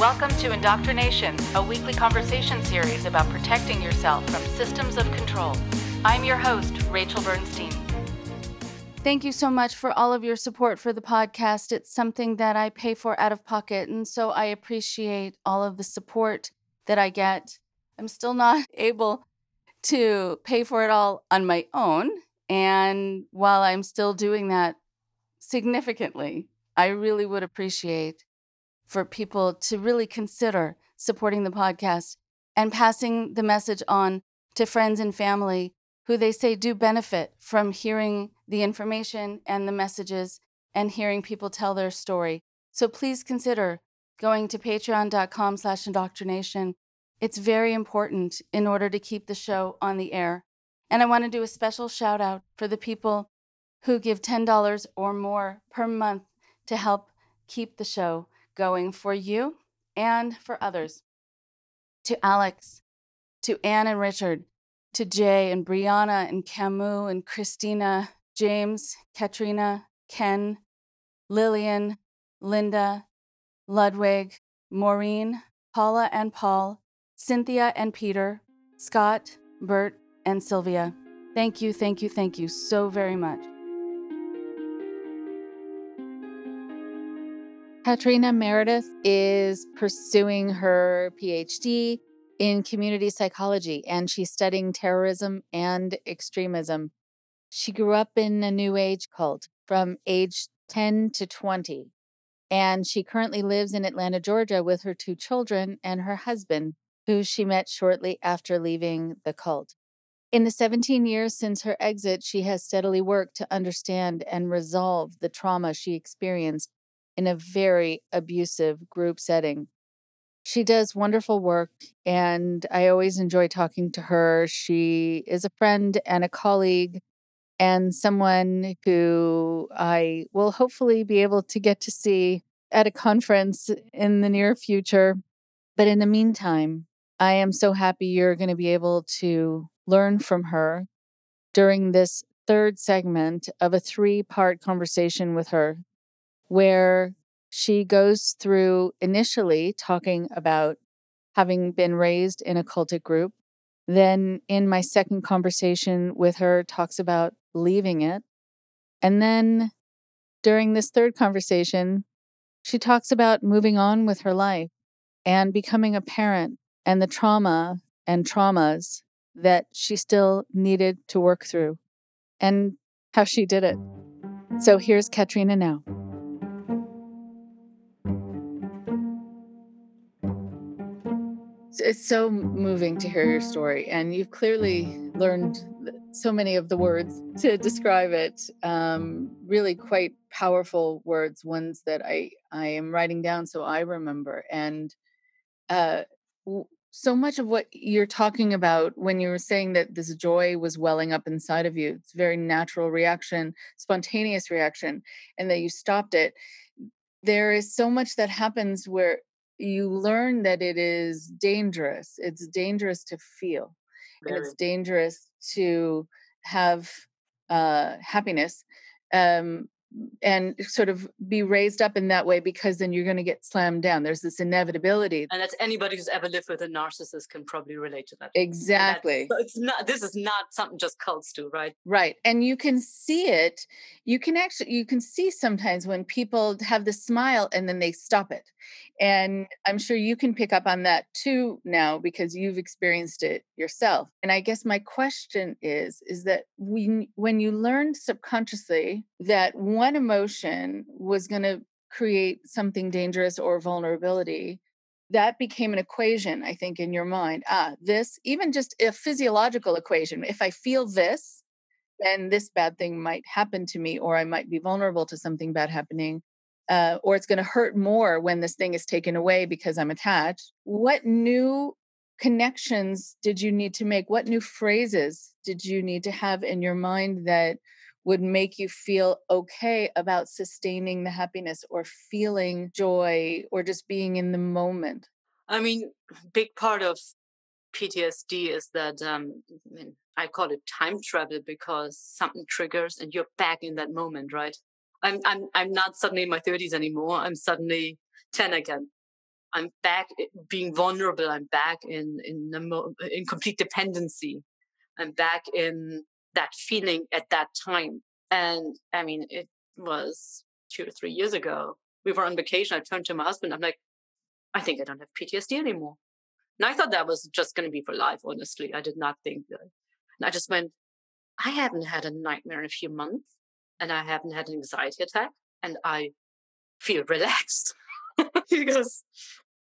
Welcome to Indoctrination, a weekly conversation series about protecting yourself from systems of control. I'm your host, Rachel Bernstein. Thank you so much for all of your support for the podcast. It's something that I pay for out of pocket, and so I appreciate all of the support that I get. I'm still not able to pay for it all on my own. And while I'm still doing that significantly, I really would appreciate for people to really consider supporting the podcast and passing the message on to friends and family who they say do benefit from hearing the information and the messages and hearing people tell their story. So please consider going to patreon.com slash indoctrination. It's very important in order to keep the show on the air. And I want to do a special shout out for the people who give $10 or more per month to help keep the show going for you and for others. To Alex, to Anne and Richard, to Jay and Brianna and Camus and Christina, James, Katrina, Ken, Lillian, Linda, Ludwig, Maureen, Paula and Paul, Cynthia and Peter, Scott, Bert, and Sylvia. Thank you, thank you, thank you so very much. Katrina Meredith is pursuing her PhD in community psychology and she's studying terrorism and extremism. She grew up in a new age cult from age 10 to 20. And she currently lives in Atlanta, Georgia with her two children and her husband, who she met shortly after leaving the cult. In the 17 years since her exit, she has steadily worked to understand and resolve the trauma she experienced in a very abusive group setting. She does wonderful work, and I always enjoy talking to her. She is a friend and a colleague, and someone who I will hopefully be able to get to see at a conference in the near future. But in the meantime, I am so happy you're going to be able to learn from her during this third segment of a three part conversation with her where she goes through initially talking about having been raised in a cultic group. Then, in my second conversation with her, talks about leaving it. And then, during this third conversation, she talks about moving on with her life and becoming a parent and the trauma and traumas that she still needed to work through and how she did it. So here's Katrina now. It's so moving to hear your story, and you've clearly learned so many of the words to describe it. Um, really, quite powerful words, ones that I I am writing down so I remember. And uh, so much of what you're talking about when you were saying that this joy was welling up inside of you, it's a very natural reaction, spontaneous reaction, and that you stopped it. There is so much that happens where you learn that it is dangerous. It's dangerous to feel, Very. and it's dangerous to have uh, happiness. Um, and sort of be raised up in that way because then you're going to get slammed down. There's this inevitability. And that's anybody who's ever lived with a narcissist can probably relate to that. Exactly. So it's not this is not something just cults do, right? Right. And you can see it. You can actually you can see sometimes when people have the smile and then they stop it. And I'm sure you can pick up on that too now because you've experienced it yourself. And I guess my question is is that when when you learn subconsciously that one emotion was going to create something dangerous or vulnerability, that became an equation, I think, in your mind. Ah, this, even just a physiological equation. If I feel this, then this bad thing might happen to me, or I might be vulnerable to something bad happening uh, or it's going to hurt more when this thing is taken away because I'm attached. What new connections did you need to make? What new phrases did you need to have in your mind that would make you feel okay about sustaining the happiness or feeling joy or just being in the moment? I mean, big part of PTSD is that um, I, mean, I call it time travel because something triggers and you're back in that moment, right? I'm I'm I'm not suddenly in my 30s anymore. I'm suddenly 10 again. I'm back being vulnerable. I'm back in in in complete dependency. I'm back in that feeling at that time. And I mean, it was two or three years ago. We were on vacation. I turned to my husband. I'm like, I think I don't have PTSD anymore. And I thought that was just going to be for life. Honestly, I did not think that. And I just went, I haven't had a nightmare in a few months, and I haven't had an anxiety attack, and I feel relaxed. he goes,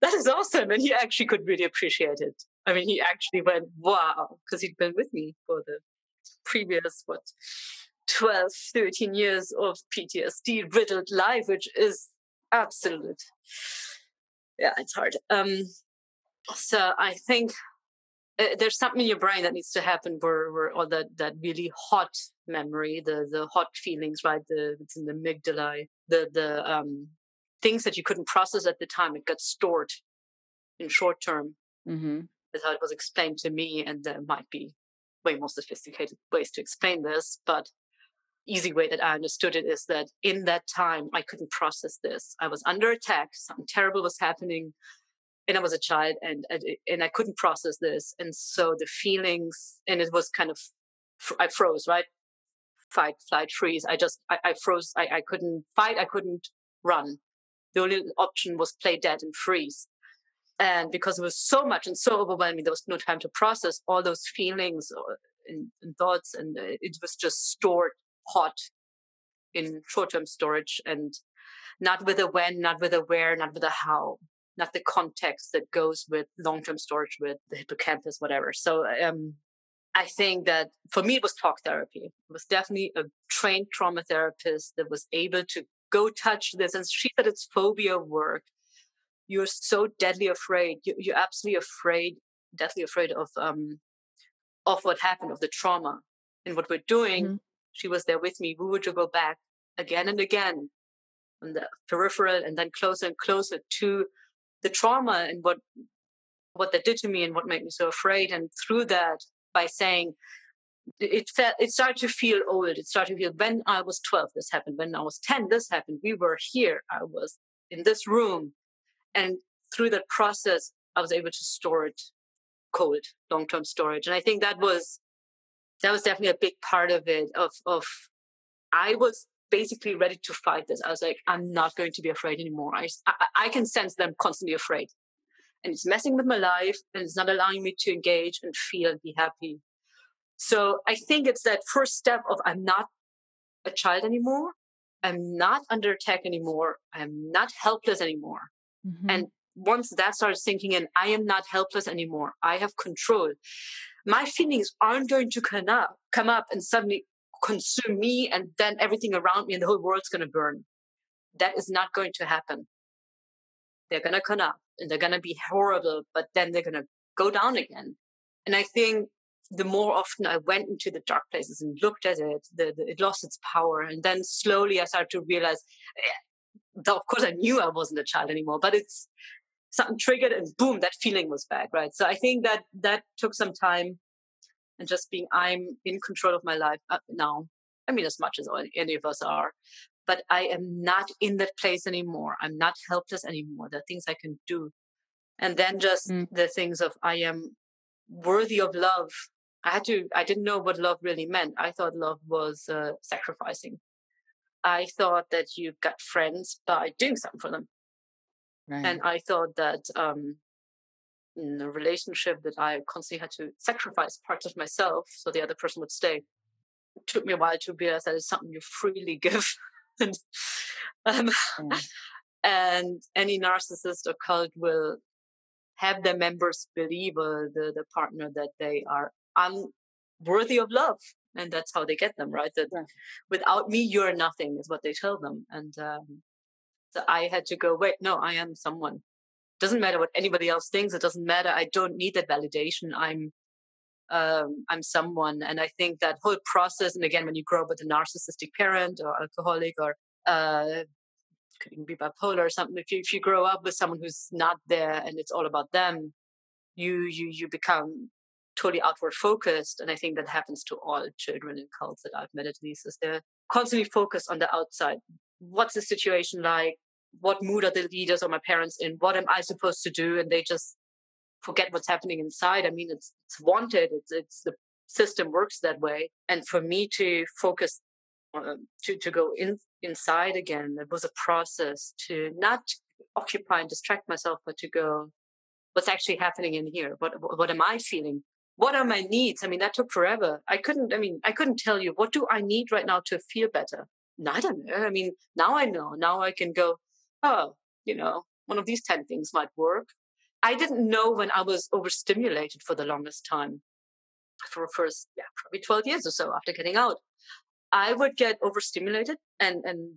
that is awesome. And he actually could really appreciate it. I mean, he actually went, wow, because he'd been with me for the previous, what, 12, 13 years of PTSD riddled life, which is absolute. Yeah, it's hard. Um, so I think uh, there's something in your brain that needs to happen where, where all that, that really hot memory, the, the hot feelings, right? The, it's in the amygdala, the, the, um, things that you couldn't process at the time, it got stored in short term. Mm-hmm. That's how it was explained to me. And there might be way more sophisticated ways to explain this, but easy way that I understood it is that in that time I couldn't process this. I was under attack, something terrible was happening, and I was a child, and and I couldn't process this, and so the feelings, and it was kind of, I froze, right? Fight, flight, freeze. I just, I, I froze. I, I couldn't fight. I couldn't run. The only option was play dead and freeze. And because it was so much and so overwhelming, there was no time to process all those feelings and, and thoughts. And uh, it was just stored hot in short term storage and not with a when, not with a where, not with a how, not the context that goes with long term storage with the hippocampus, whatever. So, um, I think that for me, it was talk therapy. It was definitely a trained trauma therapist that was able to go touch this. And she said it's phobia work. You're so deadly afraid. You're absolutely afraid, deathly afraid of um, of what happened, of the trauma. And what we're doing, mm-hmm. she was there with me. We would go back again and again on the peripheral and then closer and closer to the trauma and what what that did to me and what made me so afraid. And through that, by saying, it felt it started to feel old it started to feel when i was 12 this happened when i was 10 this happened we were here i was in this room and through that process i was able to store it cold long-term storage and i think that was that was definitely a big part of it of of i was basically ready to fight this i was like i'm not going to be afraid anymore i i, I can sense them constantly afraid and it's messing with my life and it's not allowing me to engage and feel and be happy so I think it's that first step of I'm not a child anymore. I'm not under attack anymore. I'm not helpless anymore. Mm-hmm. And once that starts sinking in, I am not helpless anymore. I have control. My feelings aren't going to come up, come up and suddenly consume me and then everything around me and the whole world's going to burn. That is not going to happen. They're going to come up and they're going to be horrible, but then they're going to go down again. And I think the more often I went into the dark places and looked at it, the, the, it lost its power. And then slowly I started to realize, eh, of course, I knew I wasn't a child anymore, but it's something triggered and boom, that feeling was back, right? So I think that that took some time and just being, I'm in control of my life uh, now. I mean, as much as any of us are, but I am not in that place anymore. I'm not helpless anymore. There are things I can do. And then just mm. the things of I am worthy of love I had to, I didn't know what love really meant. I thought love was uh, sacrificing. I thought that you got friends by doing something for them. Right. And I thought that um, in a relationship that I constantly had to sacrifice parts of myself so the other person would stay. It took me a while to realize that it's something you freely give. and, um, yeah. and any narcissist or cult will have their members believe uh, the, the partner that they are I'm worthy of love. And that's how they get them, right? That yeah. without me, you're nothing is what they tell them. And um, so I had to go, wait, no, I am someone. Doesn't matter what anybody else thinks. It doesn't matter. I don't need that validation. I'm, um, I'm someone. And I think that whole process, and again, when you grow up with a narcissistic parent or alcoholic or uh, could even be bipolar or something. If you, if you grow up with someone who's not there and it's all about them, you you you become totally outward focused. And I think that happens to all children in cults that I've met at least is they're constantly focused on the outside. What's the situation like? what mood are the leaders or my parents in? What am I supposed to do? And they just forget what's happening inside. I mean, it's it's wanted. It's it's the system works that way. And for me to focus uh, to to go in inside again, it was a process to not occupy and distract myself, but to go, what's actually happening in here? What what am I feeling? What are my needs? I mean, that took forever. I couldn't. I mean, I couldn't tell you what do I need right now to feel better. I don't know. I mean, now I know. Now I can go. Oh, you know, one of these ten things might work. I didn't know when I was overstimulated for the longest time. For first, yeah, probably 12 years or so after getting out. I would get overstimulated and and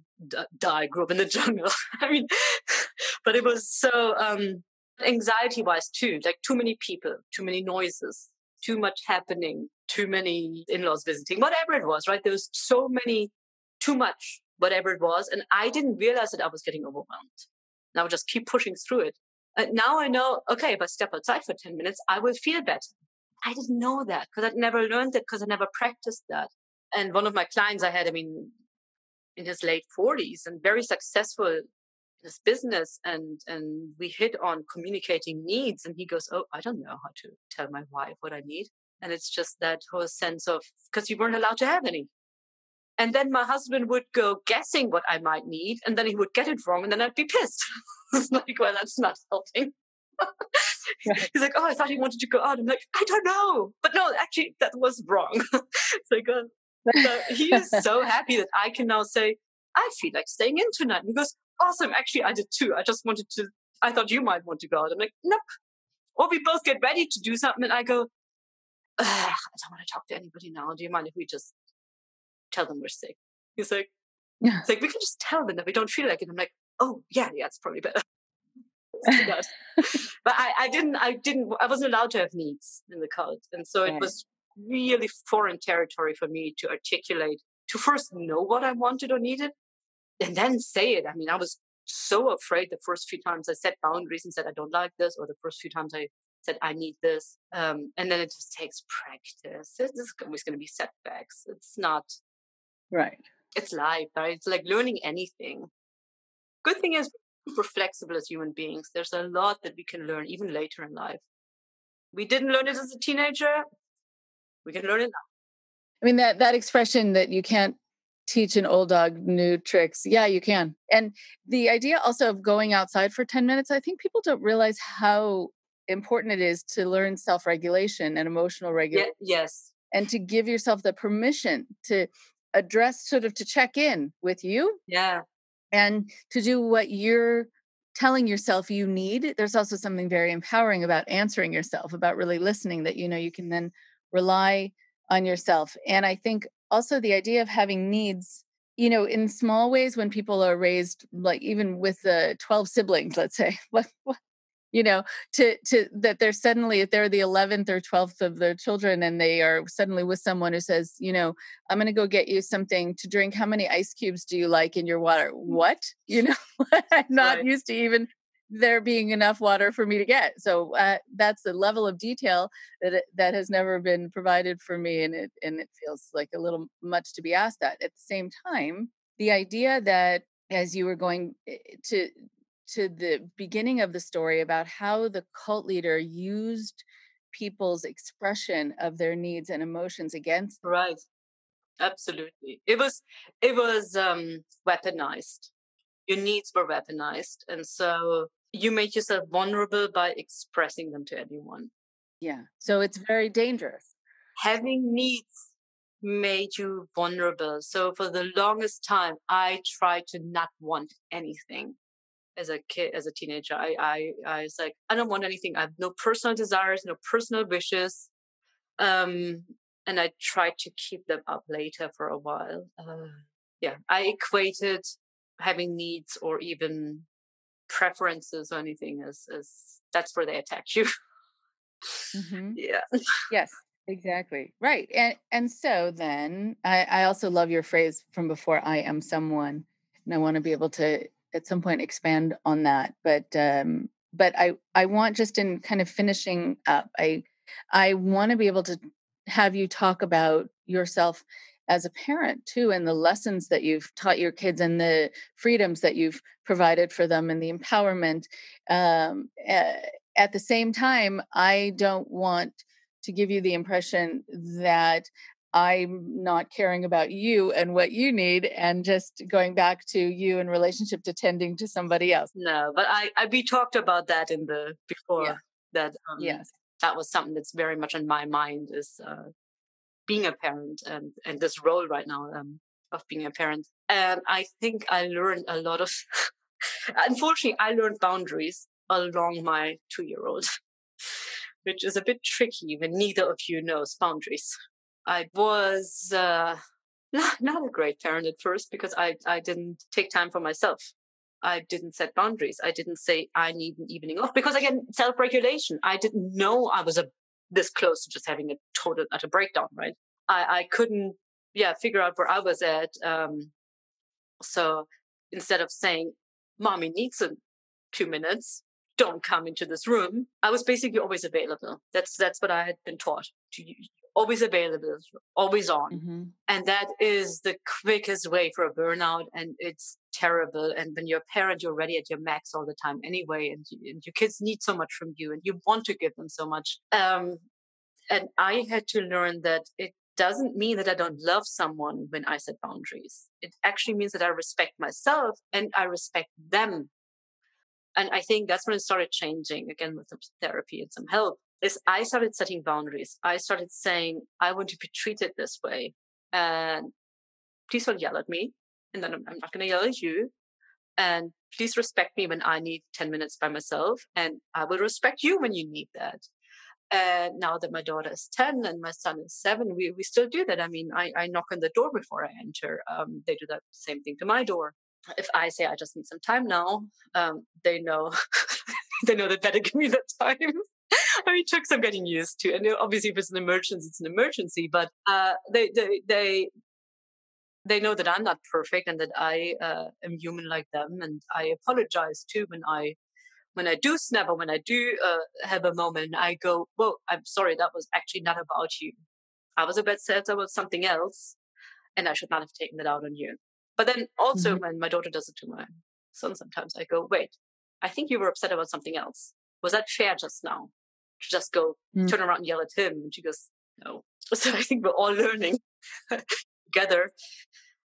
die. Grew up in the jungle. I mean, but it was so um, anxiety wise too. Like too many people, too many noises, too much happening, too many in laws visiting, whatever it was. Right? There was so many, too much, whatever it was, and I didn't realize that I was getting overwhelmed. And I would just keep pushing through it. And now I know, okay, if I step outside for 10 minutes, I will feel better. I didn't know that because I'd never learned it because I never practiced that. And one of my clients I had, I mean, in his late 40s and very successful his business and and we hit on communicating needs and he goes oh i don't know how to tell my wife what i need and it's just that whole sense of because you weren't allowed to have any and then my husband would go guessing what I might need, and then he would get it wrong, and then I'd be pissed. it's like, well, that's not helping. right. He's like, oh, I thought he wanted to go out. I'm like, I don't know. But no, actually, that was wrong. it's like, uh, so he is so happy that I can now say, I feel like staying in tonight. And he goes, awesome. Actually, I did too. I just wanted to, I thought you might want to go out. I'm like, nope. Or we both get ready to do something. And I go, I don't want to talk to anybody now. Do you mind if we just tell them we're sick. He's like, yeah. It's like, we can just tell them that we don't feel like it. I'm like, oh, yeah, yeah, it's probably better. but I, I didn't, I didn't, I wasn't allowed to have needs in the cult. And so it was really foreign territory for me to articulate, to first know what I wanted or needed and then say it. I mean, I was so afraid the first few times I set boundaries and said, I don't like this, or the first few times I said, I need this. Um, and then it just takes practice. There's always going to be setbacks. It's not Right. It's life, right? It's like learning anything. Good thing is we're flexible as human beings. There's a lot that we can learn even later in life. We didn't learn it as a teenager. We can learn it now. I mean that that expression that you can't teach an old dog new tricks. Yeah, you can. And the idea also of going outside for 10 minutes, I think people don't realize how important it is to learn self-regulation and emotional regulation. Yes. And to give yourself the permission to address sort of to check in with you. Yeah. And to do what you're telling yourself you need. There's also something very empowering about answering yourself, about really listening that you know you can then rely on yourself. And I think also the idea of having needs you know in small ways when people are raised like even with the 12 siblings let's say you know to to that they're suddenly if they're the 11th or 12th of their children and they are suddenly with someone who says you know i'm going to go get you something to drink how many ice cubes do you like in your water mm. what you know i'm not right. used to even there being enough water for me to get. So uh, that's the level of detail that it, that has never been provided for me and it and it feels like a little much to be asked at. At the same time the idea that as you were going eh, to to the beginning of the story about how the cult leader used people's expression of their needs and emotions against right. Absolutely. It was it was um weaponized. Your needs were weaponized and so you make yourself vulnerable by expressing them to anyone yeah so it's very dangerous having needs made you vulnerable so for the longest time i tried to not want anything as a kid, as a teenager, I, I, I was like, I don't want anything. I have no personal desires, no personal wishes. Um, and I tried to keep them up later for a while. Uh, yeah, I equated having needs or even preferences or anything as, as that's where they attack you. mm-hmm. Yeah. Yes, exactly. Right. And and so then I, I also love your phrase from before, I am someone. And I want to be able to at some point expand on that but um but i i want just in kind of finishing up i i want to be able to have you talk about yourself as a parent too and the lessons that you've taught your kids and the freedoms that you've provided for them and the empowerment um, at the same time i don't want to give you the impression that i'm not caring about you and what you need and just going back to you in relationship to tending to somebody else no but i, I we talked about that in the before yeah. that um, yes that was something that's very much on my mind is uh, being a parent and, and this role right now um, of being a parent. And I think I learned a lot of, unfortunately, I learned boundaries along my two year old, which is a bit tricky when neither of you knows boundaries. I was uh, not, not a great parent at first because I, I didn't take time for myself. I didn't set boundaries. I didn't say I need an evening off because again, self-regulation. I didn't know I was a this close to just having a total utter breakdown, right? I, I couldn't, yeah, figure out where I was at. Um, so instead of saying, mommy needs a two minutes, don't come into this room, I was basically always available. That's, that's what I had been taught to always available, always on. Mm-hmm. And that is the quickest way for a burnout. And it's terrible. And when you're a parent, you're ready at your max all the time anyway. And, you, and your kids need so much from you and you want to give them so much. Um, and I had to learn that it doesn't mean that I don't love someone when I set boundaries. It actually means that I respect myself and I respect them. And I think that's when it started changing again with some therapy and some help is I started setting boundaries. I started saying, I want to be treated this way. And please don't yell at me. And then I'm, not going to yell at you. And please respect me when I need 10 minutes by myself. And I will respect you when you need that. And now that my daughter is 10 and my son is seven, we, we still do that. I mean, I, I knock on the door before I enter. Um, they do that same thing to my door. If I say I just need some time now, um, they know they know they better give me that time. I mean, it took some getting used to. And obviously, if it's an emergency, it's an emergency. But uh, they, they, they, they know that I'm not perfect and that I uh, am human like them. And I apologize too when I, when I do snap or when I do uh, have a moment. I go, "Well, I'm sorry. That was actually not about you. I was a bit sad about something else, and I should not have taken it out on you." But then also, mm-hmm. when my daughter does it to my son, sometimes I go, "Wait, I think you were upset about something else. Was that fair just now?" To just go mm. turn around and yell at him. And she goes, no. So I think we're all learning together.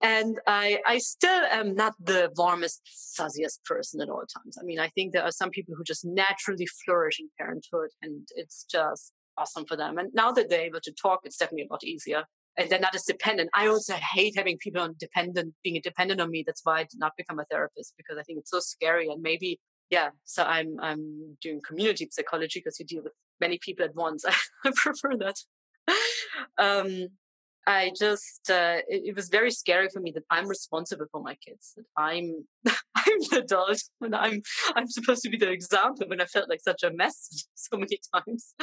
And I, I still am not the warmest, fuzziest person at all times. I mean, I think there are some people who just naturally flourish in parenthood and it's just awesome for them. And now that they're able to talk, it's definitely a lot easier. And they're not as dependent. I also hate having people on dependent, being dependent on me. That's why I did not become a therapist because I think it's so scary. And maybe yeah, so I'm I'm doing community psychology because you deal with many people at once. I, prefer that. um, I just uh, it, it, was very scary for me that I'm responsible for my kids. That I'm I'm the adult and I'm I'm supposed to be the example. When I felt like such a mess so many times,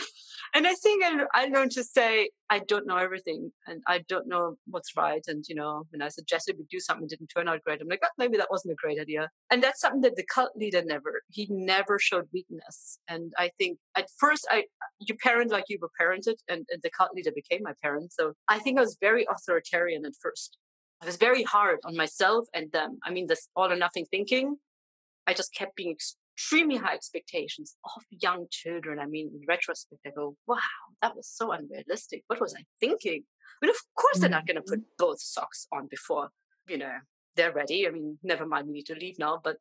and I think I, I learned to say I don't know everything and I don't know what's right. And you know, when I suggested we do something didn't turn out great, I'm like, oh, maybe that wasn't a great idea. And that's something that the cult leader never he never showed weakness. And I think at first I you parent like you were parented, and, and the cult leader became my parent. So I think I was very authoritarian at first. I was very hard on myself and them. I mean, this all or nothing thinking. I just kept being extremely high expectations of young children. I mean, in retrospect, I go, wow, that was so unrealistic. What was I thinking? I mean, of course, they're not going to put mm-hmm. both socks on before, you know, they're ready. I mean, never mind, we need to leave now. But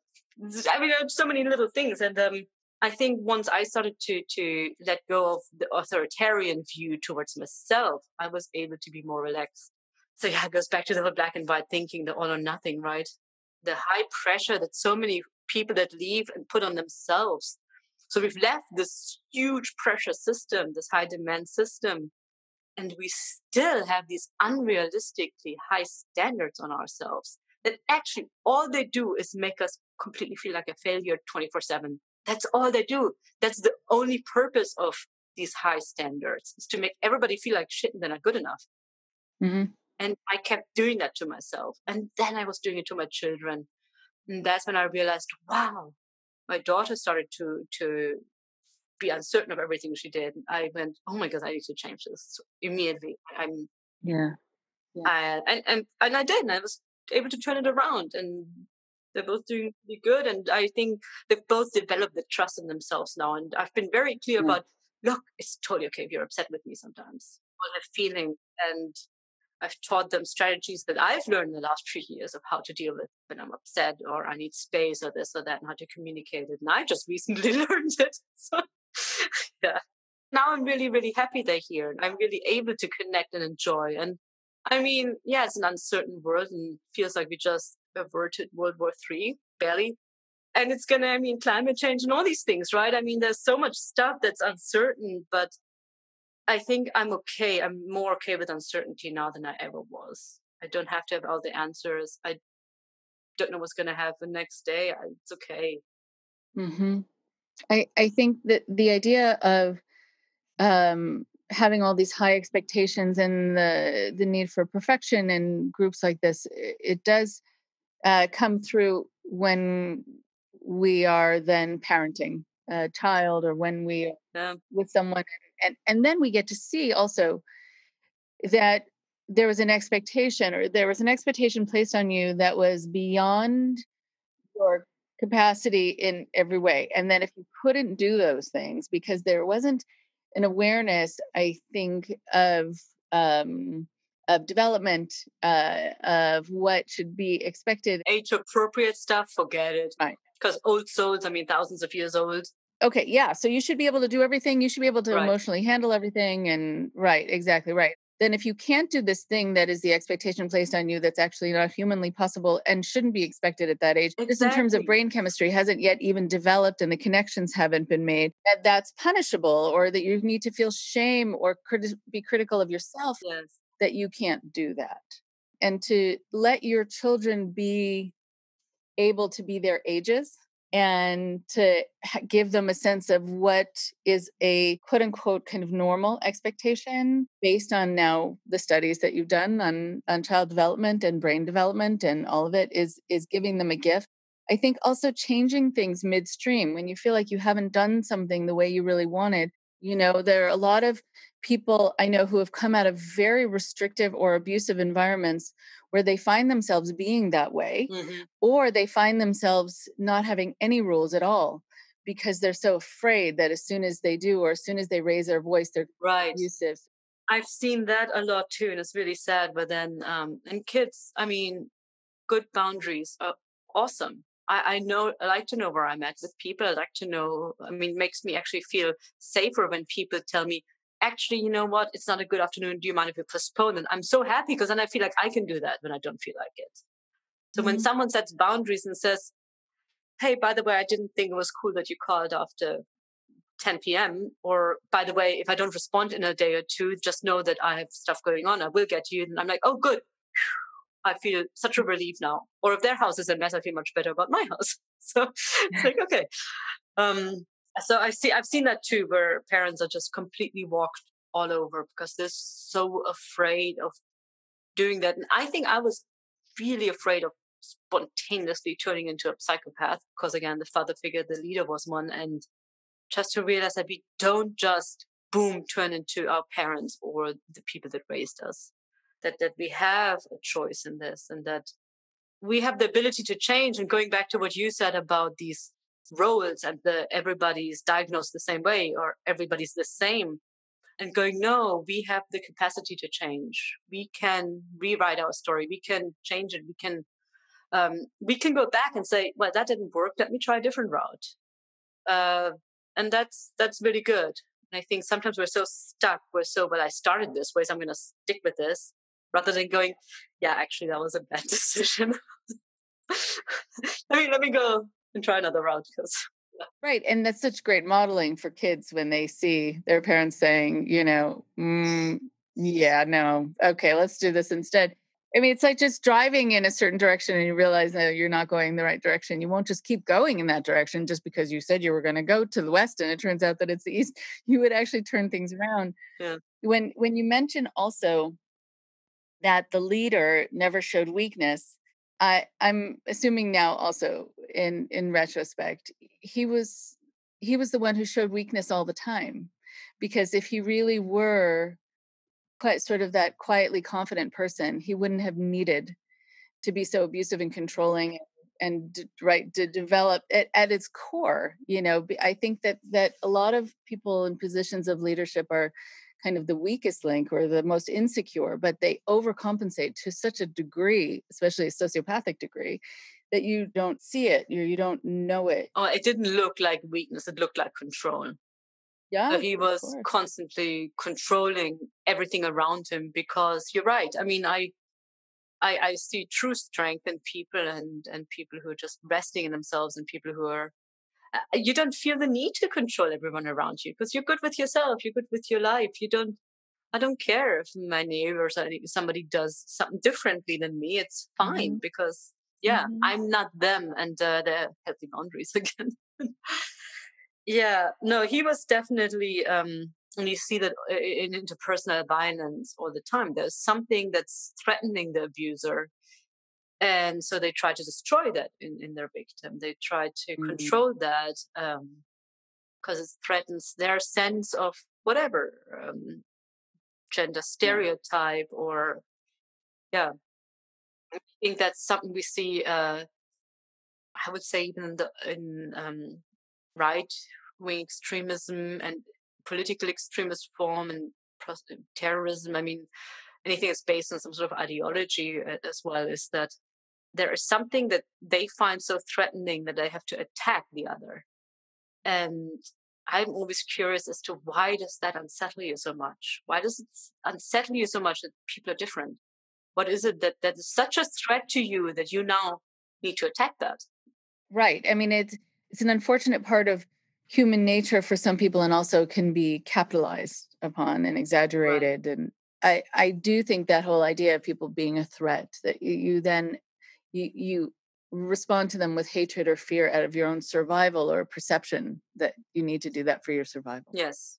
I mean, so many little things. And um, I think once I started to to let go of the authoritarian view towards myself, I was able to be more relaxed. So yeah, it goes back to the black and white thinking, the all or nothing, right? The high pressure that so many people that leave and put on themselves. So we've left this huge pressure system, this high demand system, and we still have these unrealistically high standards on ourselves that actually all they do is make us completely feel like a failure 24 7. That's all they do. That's the only purpose of these high standards is to make everybody feel like shit and they're not good enough. Mm-hmm. And I kept doing that to myself. And then I was doing it to my children. And that's when I realized, wow, my daughter started to to be uncertain of everything she did. I went, oh my god, I need to change this immediately. I'm yeah. yeah. and, and and i did and i was able to turn it around and they're both doing really good and i think they've both developed the trust in themselves now and i've been very clear yeah. about look it's totally okay if you're upset with me sometimes what i'm feeling and I've taught them strategies that I've learned in the last three years of how to deal with when I'm upset or I need space or this or that and how to communicate it. And I just recently learned it. So, yeah. Now I'm really, really happy they're here and I'm really able to connect and enjoy. And I mean, yeah, it's an uncertain world and feels like we just averted World War Three, barely. And it's gonna, I mean, climate change and all these things, right? I mean, there's so much stuff that's uncertain, but I think I'm okay. I'm more okay with uncertainty now than I ever was. I don't have to have all the answers. I don't know what's going to happen next day. It's okay. Mm-hmm. I I think that the idea of um, having all these high expectations and the the need for perfection in groups like this, it, it does uh, come through when we are then parenting a child or when we yeah. with someone and and then we get to see also that there was an expectation or there was an expectation placed on you that was beyond your capacity in every way. And then if you couldn't do those things because there wasn't an awareness i think of um of development uh of what should be expected. Age appropriate stuff forget it. Right. Because old souls i mean thousands of years old okay yeah so you should be able to do everything you should be able to right. emotionally handle everything and right exactly right then if you can't do this thing that is the expectation placed on you that's actually not humanly possible and shouldn't be expected at that age exactly. just in terms of brain chemistry hasn't yet even developed and the connections haven't been made that that's punishable or that you need to feel shame or criti- be critical of yourself yes. that you can't do that and to let your children be able to be their ages and to give them a sense of what is a quote unquote kind of normal expectation based on now the studies that you've done on on child development and brain development and all of it is is giving them a gift. I think also changing things midstream when you feel like you haven't done something the way you really wanted you know there are a lot of people i know who have come out of very restrictive or abusive environments where they find themselves being that way mm-hmm. or they find themselves not having any rules at all because they're so afraid that as soon as they do or as soon as they raise their voice they're right. abusive. I've seen that a lot too and it's really sad but then um and kids i mean good boundaries are awesome I, I know I like to know where I'm at with people. I like to know. I mean, it makes me actually feel safer when people tell me, actually, you know what? It's not a good afternoon. Do you mind if we postpone? And I'm so happy because then I feel like I can do that when I don't feel like it. So mm-hmm. when someone sets boundaries and says, hey, by the way, I didn't think it was cool that you called after 10 p.m. Or by the way, if I don't respond in a day or two, just know that I have stuff going on. I will get to you. And I'm like, oh, good. I feel such a relief now. Or if their house is a mess, I feel much better about my house. So it's like, okay. Um, so I see I've seen that too, where parents are just completely walked all over because they're so afraid of doing that. And I think I was really afraid of spontaneously turning into a psychopath because again the father figure, the leader was one, and just to realize that we don't just boom turn into our parents or the people that raised us. That that we have a choice in this and that we have the ability to change. And going back to what you said about these roles and the everybody's diagnosed the same way or everybody's the same and going no we have the capacity to change. We can rewrite our story. We can change it. We can um, we can go back and say well that didn't work. Let me try a different route uh, and that's that's really good. And i think sometimes we're so stuck. We're so well i started this way so i'm going to stick with this rather than going yeah actually that was a bad decision. Let me let me go and try another route because right and that's such great modeling for kids when they see their parents saying you know mm, yeah no okay let's do this instead. I mean it's like just driving in a certain direction and you realize that you're not going the right direction. You won't just keep going in that direction just because you said you were going to go to the west and it turns out that it's the east. You would actually turn things around. Yeah. when when you mention also that the leader never showed weakness I, I'm assuming now also in in retrospect, he was he was the one who showed weakness all the time. Because if he really were quite sort of that quietly confident person, he wouldn't have needed to be so abusive and controlling and right to develop it at its core you know i think that that a lot of people in positions of leadership are kind of the weakest link or the most insecure but they overcompensate to such a degree especially a sociopathic degree that you don't see it you you don't know it. Oh it didn't look like weakness it looked like control. Yeah so he was constantly controlling everything around him because you're right i mean i I, I see true strength in people and and people who are just resting in themselves and people who are you don't feel the need to control everyone around you because you're good with yourself you're good with your life you don't i don't care if my neighbor or somebody does something differently than me it's fine mm-hmm. because yeah mm-hmm. i'm not them and uh, they're healthy boundaries again yeah no he was definitely um and you see that uh, in interpersonal violence all the time there's something that's threatening the abuser and so they try to destroy that in, in their victim they try to mm-hmm. control that because um, it threatens their sense of whatever um, gender stereotype yeah. or yeah i think that's something we see uh, i would say even in the in um, right wing extremism and political extremist form and terrorism. I mean, anything that's based on some sort of ideology uh, as well is that there is something that they find so threatening that they have to attack the other. And I'm always curious as to why does that unsettle you so much? Why does it unsettle you so much that people are different? What is it that, that is such a threat to you that you now need to attack that? Right. I mean, it's it's an unfortunate part of human nature for some people and also can be capitalized upon and exaggerated right. and i i do think that whole idea of people being a threat that you, you then you you respond to them with hatred or fear out of your own survival or perception that you need to do that for your survival yes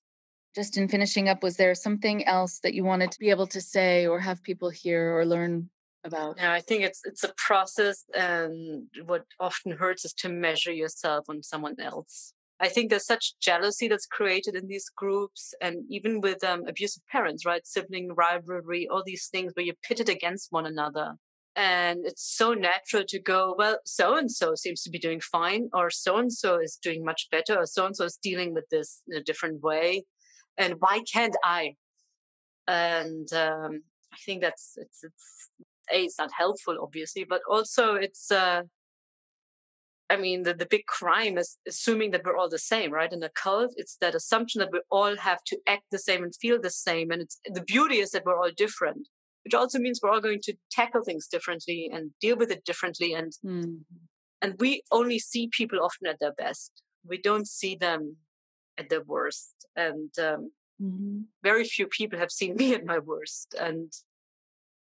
just in finishing up was there something else that you wanted to be able to say or have people hear or learn about yeah i think it's it's a process and what often hurts is to measure yourself on someone else I think there's such jealousy that's created in these groups, and even with um, abusive parents, right? Sibling rivalry, all these things where you're pitted against one another. And it's so natural to go, well, so and so seems to be doing fine, or so and so is doing much better, or so and so is dealing with this in a different way. And why can't I? And um, I think that's it's, it's a it's not helpful, obviously, but also it's uh, I mean, the, the big crime is assuming that we're all the same, right? In a cult, it's that assumption that we all have to act the same and feel the same. And it's the beauty is that we're all different, which also means we're all going to tackle things differently and deal with it differently. And mm. and we only see people often at their best. We don't see them at their worst. And um, mm-hmm. very few people have seen me at my worst. And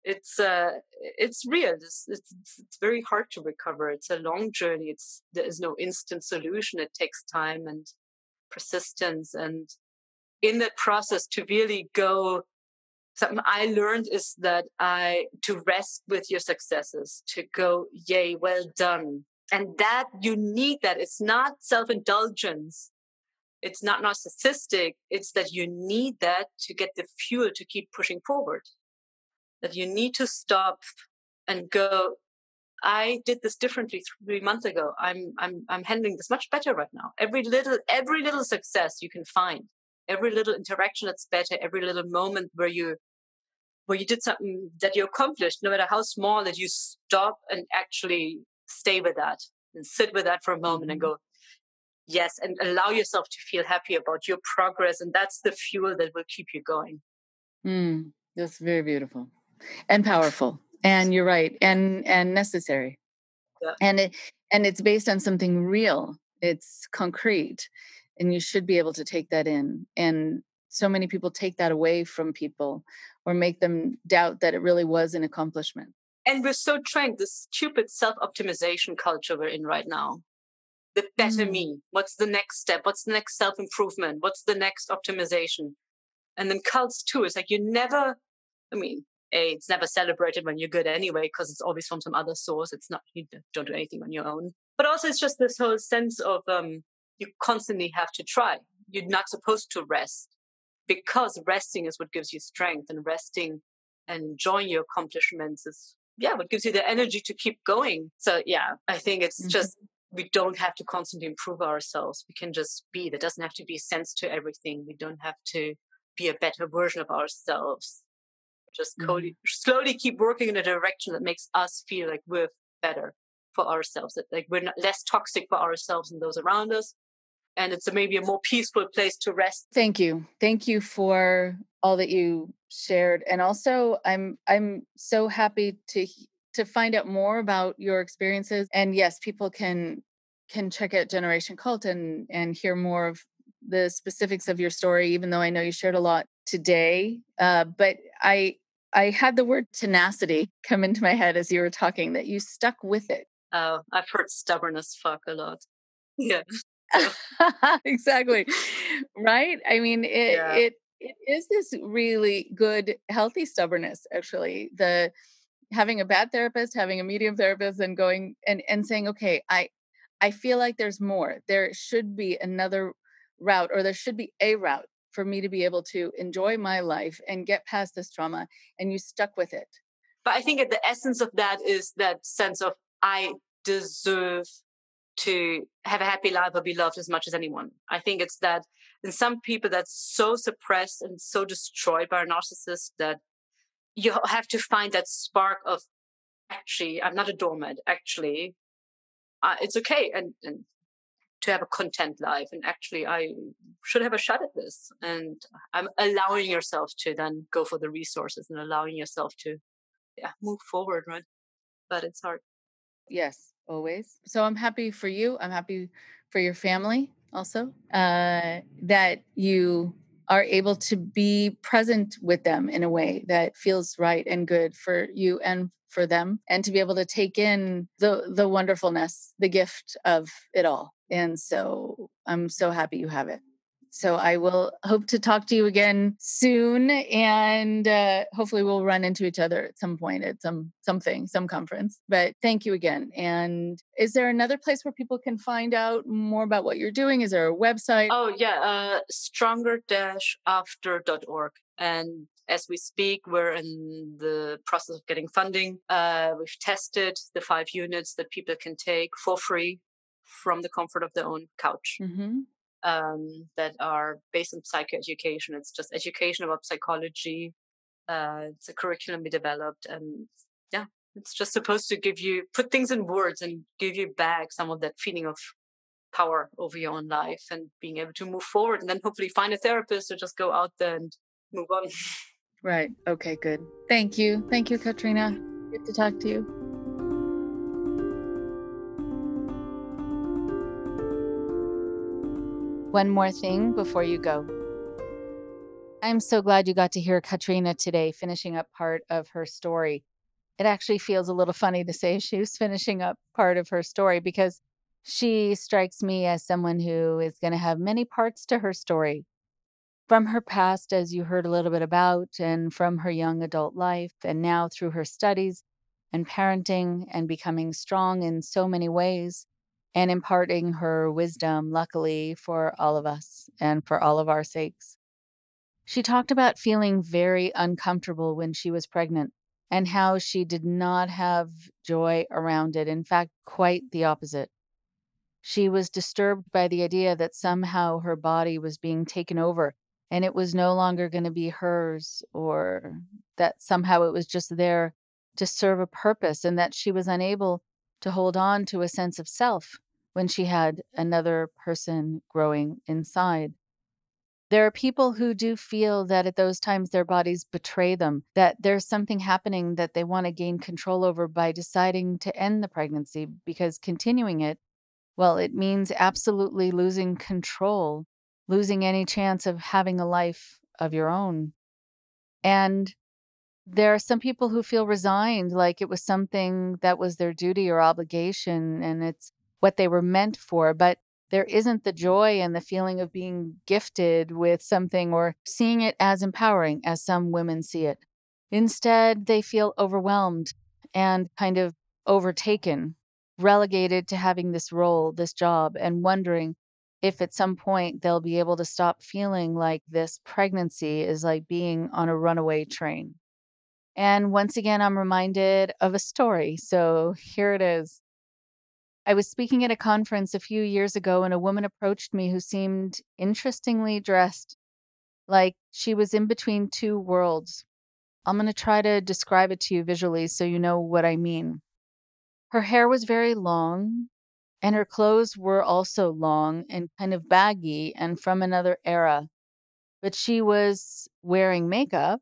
it's uh it's real it's, it's it's very hard to recover it's a long journey it's there is no instant solution it takes time and persistence and in that process to really go something i learned is that i to rest with your successes to go yay well done. And that you need that. It's not self-indulgence. It's not narcissistic. It's that you need that to get the fuel to keep pushing forward. That you need to stop and go i did this differently three months ago. I'm i'm i'm handling this much better right now. Every little every little success you can find. Every little interaction that's better. Every little moment where you where you did something that you accomplished no matter how small that you stop and actually stay with that and sit with that for a moment and mm-hmm. go yes and allow yourself to feel happy about your progress and that's the fuel that will keep you going mm, that's very beautiful and powerful and you're right and and necessary yeah. and it and it's based on something real it's concrete and you should be able to take that in and so many people take that away from people or make them doubt that it really was an accomplishment. And we're so trained this stupid self-optimization culture we're in right now. The better mm. me what's the next step? What's the next self-improvement? What's the next optimization? And then cults too it's like you never i mean a it's never celebrated when you're good anyway because it's always from some other source. It's not you don't do anything on your own. But also it's just this whole sense of um you constantly have to try. You're not supposed to rest because resting is what gives you strength and resting and enjoying your accomplishments is yeah what gives you the energy to keep going. So yeah i think it's mm-hmm. just we don't have to constantly improve ourselves. We can just be. There doesn't have to be sense to everything. We don't have to be a better version of ourselves. Just mm-hmm. slowly keep working in a direction that makes us feel like we're better for ourselves that like we're not less toxic for ourselves and those around us and it's a, maybe a more peaceful place to rest. Thank you. Thank you for all that you shared and also I'm I'm so happy to to find out more about your experiences and yes, people can can check out Generation Cult and and hear more of the specifics of your story even though I know you shared a lot today. Uh, but I I had the word tenacity come into my head as you were talking that you stuck with it. Oh, I've heard stubborn as fuck a lot. Yeah. exactly. Right? I mean, it yeah. it it is this really good healthy stubbornness actually. The having a bad therapist, having a medium therapist and going and and saying, "Okay, I I feel like there's more. There should be another route or there should be a route for me to be able to enjoy my life and get past this trauma." And you stuck with it. But I think at the essence of that is that sense of I deserve to have a happy life or be loved as much as anyone. I think it's that in some people that's so suppressed and so destroyed by a narcissist that you have to find that spark of actually, I'm not a doormat. Actually, uh, it's okay and, and to have a content life. And actually, I should have a shot at this. And I'm allowing yourself to then go for the resources and allowing yourself to, yeah, move forward, right? But it's hard. Yes always. So I'm happy for you. I'm happy for your family also uh, that you are able to be present with them in a way that feels right and good for you and for them and to be able to take in the the wonderfulness the gift of it all and so i'm so happy you have it so I will hope to talk to you again soon, and uh, hopefully we'll run into each other at some point at some something, some conference. But thank you again. And is there another place where people can find out more about what you're doing? Is there a website? Oh yeah, uh, stronger-after.org. And as we speak, we're in the process of getting funding. Uh, we've tested the five units that people can take for free from the comfort of their own couch. Mm-hmm um, that are based on psychoeducation. It's just education about psychology. Uh, it's a curriculum we developed, and yeah, it's just supposed to give you put things in words and give you back some of that feeling of power over your own life and being able to move forward, and then hopefully find a therapist or just go out there and move on. Right. Okay. Good. Thank you. Thank you, Katrina. Good to talk to you. One more thing before you go. I'm so glad you got to hear Katrina today finishing up part of her story. It actually feels a little funny to say she was finishing up part of her story because she strikes me as someone who is going to have many parts to her story. From her past, as you heard a little bit about, and from her young adult life, and now through her studies and parenting and becoming strong in so many ways and imparting her wisdom, luckily, for all of us and for all of our sakes. She talked about feeling very uncomfortable when she was pregnant and how she did not have joy around it. In fact, quite the opposite. She was disturbed by the idea that somehow her body was being taken over and it was no longer going to be hers, or that somehow it was just there to serve a purpose and that she was unable to hold on to a sense of self when she had another person growing inside. There are people who do feel that at those times their bodies betray them, that there's something happening that they want to gain control over by deciding to end the pregnancy because continuing it, well, it means absolutely losing control, losing any chance of having a life of your own. And there are some people who feel resigned, like it was something that was their duty or obligation, and it's what they were meant for. But there isn't the joy and the feeling of being gifted with something or seeing it as empowering as some women see it. Instead, they feel overwhelmed and kind of overtaken, relegated to having this role, this job, and wondering if at some point they'll be able to stop feeling like this pregnancy is like being on a runaway train. And once again, I'm reminded of a story. So here it is. I was speaking at a conference a few years ago, and a woman approached me who seemed interestingly dressed, like she was in between two worlds. I'm going to try to describe it to you visually so you know what I mean. Her hair was very long, and her clothes were also long and kind of baggy and from another era. But she was wearing makeup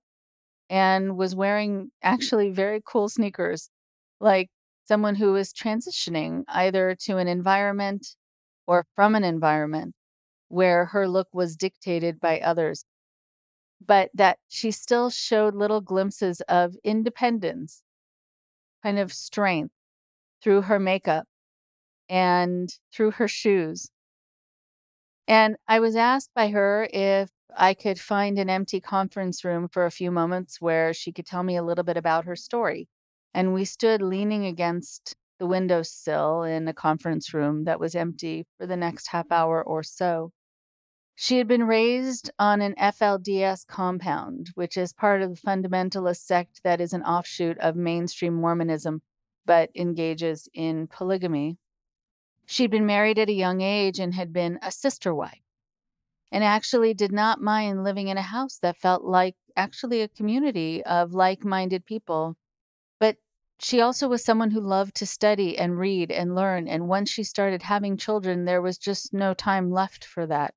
and was wearing actually very cool sneakers, like someone who is transitioning either to an environment or from an environment where her look was dictated by others, but that she still showed little glimpses of independence, kind of strength through her makeup and through her shoes. And I was asked by her if I could find an empty conference room for a few moments where she could tell me a little bit about her story. And we stood leaning against the windowsill in a conference room that was empty for the next half hour or so. She had been raised on an FLDS compound, which is part of the fundamentalist sect that is an offshoot of mainstream Mormonism but engages in polygamy. She'd been married at a young age and had been a sister wife, and actually did not mind living in a house that felt like actually a community of like minded people. But she also was someone who loved to study and read and learn, and once she started having children, there was just no time left for that.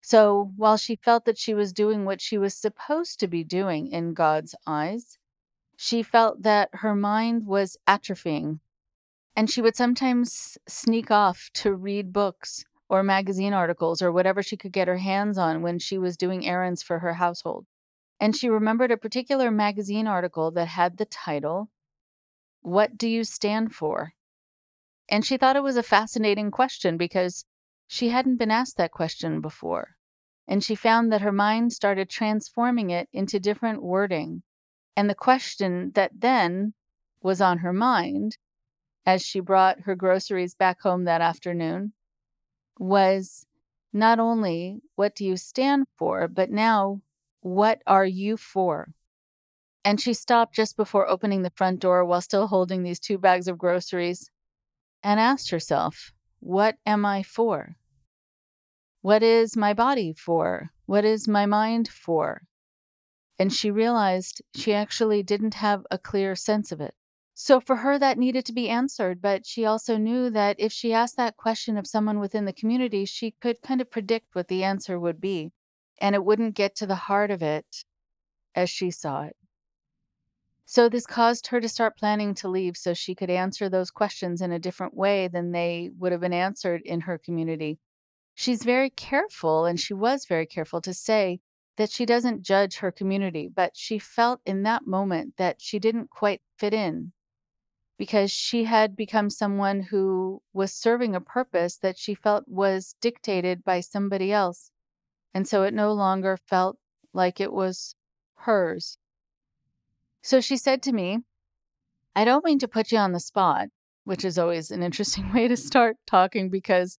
So while she felt that she was doing what she was supposed to be doing in God's eyes, she felt that her mind was atrophying, and she would sometimes sneak off to read books or magazine articles or whatever she could get her hands on when she was doing errands for her household. And she remembered a particular magazine article that had the title, What Do You Stand For? And she thought it was a fascinating question because she hadn't been asked that question before. And she found that her mind started transforming it into different wording and the question that then was on her mind as she brought her groceries back home that afternoon was not only what do you stand for, but now what are you for? And she stopped just before opening the front door while still holding these two bags of groceries and asked herself, What am I for? What is my body for? What is my mind for? and she realized she actually didn't have a clear sense of it. So for her, that needed to be answered. But she also knew that if she asked that question of someone within the community, she could kind of predict what the answer would be. And it wouldn't get to the heart of it as she saw it. So this caused her to start planning to leave so she could answer those questions in a different way than they would have been answered in her community. She's very careful, and she was very careful to say that she doesn't judge her community, but she felt in that moment that she didn't quite fit in because she had become someone who was serving a purpose that she felt was dictated by somebody else. And so it no longer felt like it was hers. So she said to me, I don't mean to put you on the spot, which is always an interesting way to start talking because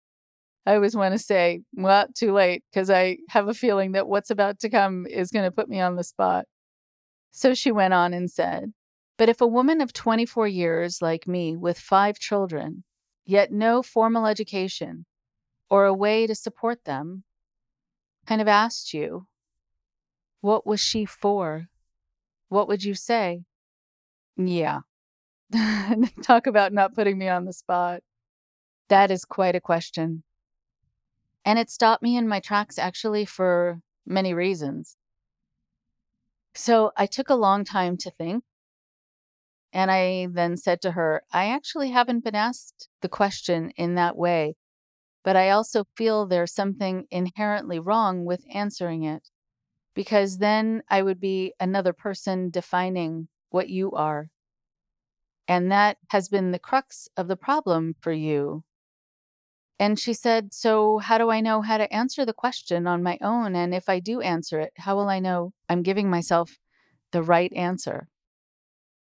I always want to say, well, too late, because I have a feeling that what's about to come is going to put me on the spot. So she went on and said, But if a woman of 24 years, like me, with five children, yet no formal education or a way to support them, kind of asked you, what was she for? What would you say? Yeah. Talk about not putting me on the spot. That is quite a question. And it stopped me in my tracks actually for many reasons. So I took a long time to think. And I then said to her, I actually haven't been asked the question in that way, but I also feel there's something inherently wrong with answering it because then I would be another person defining what you are. And that has been the crux of the problem for you and she said, So, how do I know how to answer the question on my own? And if I do answer it, how will I know I'm giving myself the right answer?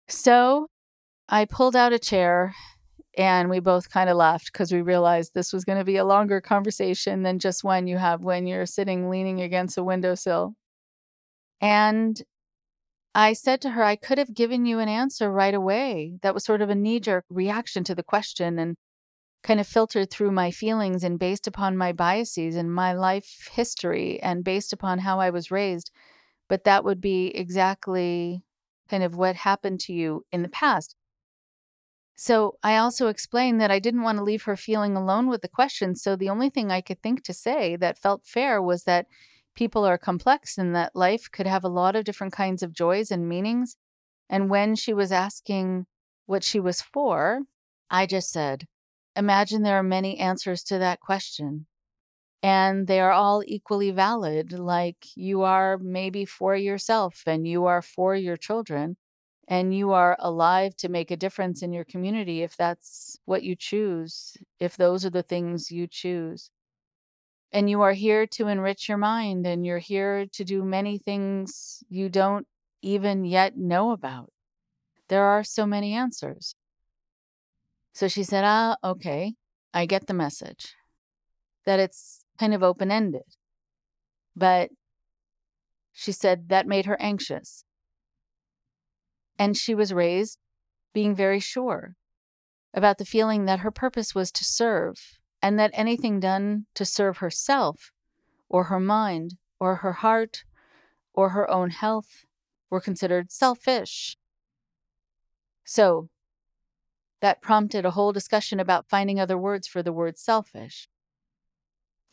So, I pulled out a chair And we both kind of laughed because we realized this was going to be a longer conversation than just one you have when you're sitting leaning against a windowsill. And I said to her, I could have given you an answer right away. That was sort of a knee jerk reaction to the question and kind of filtered through my feelings and based upon my biases and my life history and based upon how I was raised. But that would be exactly kind of what happened to you in the past. So I also explained that I didn't want to leave her feeling alone with the question. So the only thing I could think to say that felt fair was that people are complex and that life could have a lot of different kinds of joys and meanings. And when she was asking what she was for, I just said, Imagine there are many answers to that question. And they are all equally valid, like you are maybe for yourself and you are for your children and you are alive to make a difference in your community if that's what you choose, if those are the things you choose. And you are here to enrich your mind and you're here to do many things you don't even yet know about. There are so many answers. So she said, Ah, okay, I get the message that it's kind of open ended. But she said that made her anxious and she was raised being very sure about the feeling that her purpose was to serve, and that anything done to serve herself, or her mind, or her heart, or her own health were considered selfish. So, that prompted a whole discussion about finding other words for the word selfish.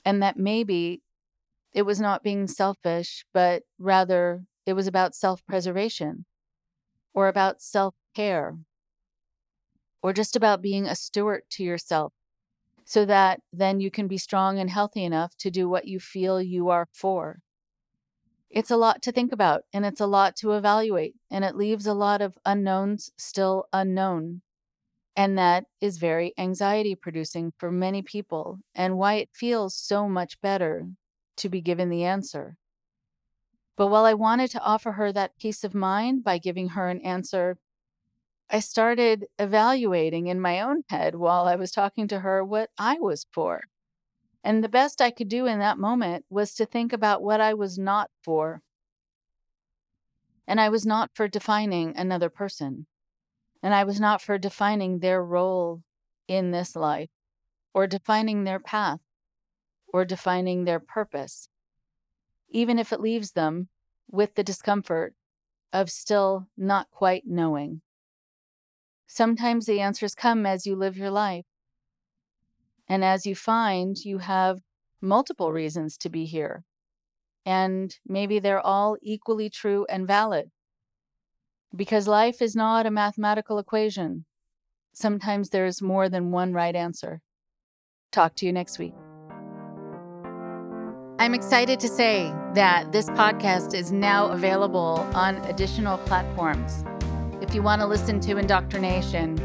And that maybe it was not being selfish, but rather it was about self preservation or about self care or just about being a steward to yourself so that then you can be strong and healthy enough to do what you feel you are for. It's a lot to think about and it's a lot to evaluate, and it leaves a lot of unknowns still unknown. And that is very anxiety producing for many people, and why it feels so much better to be given the answer. But while I wanted to offer her that peace of mind by giving her an answer, I started evaluating in my own head while I was talking to her what I was for. And the best I could do in that moment was to think about what I was not for. And I was not for defining another person. And I was not for defining their role in this life, or defining their path, or defining their purpose even if it leaves them with the discomfort of still not quite knowing. Sometimes the answers come as you live your life. And as you find, you have multiple reasons to be here. And maybe they're all equally true and valid. Because life is not a mathematical equation. Sometimes there's more than one right answer. Talk to you next week. I'm excited to say that this podcast is now available on additional platforms. If you want to listen to Indoctrination,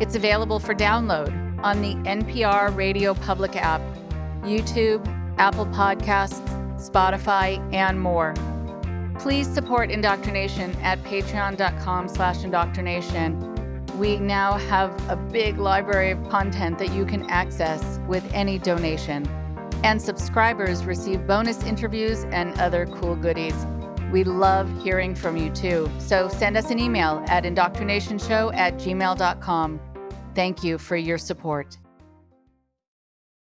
it's available for download on the NPR Radio Public app, YouTube, Apple Podcasts, Spotify, and more. Please support Indoctrination at patreon.com slash indoctrination. We now have a big library of content that you can access with any donation and subscribers receive bonus interviews and other cool goodies. We love hearing from you too. So send us an email at indoctrinationshow at gmail.com. Thank you for your support.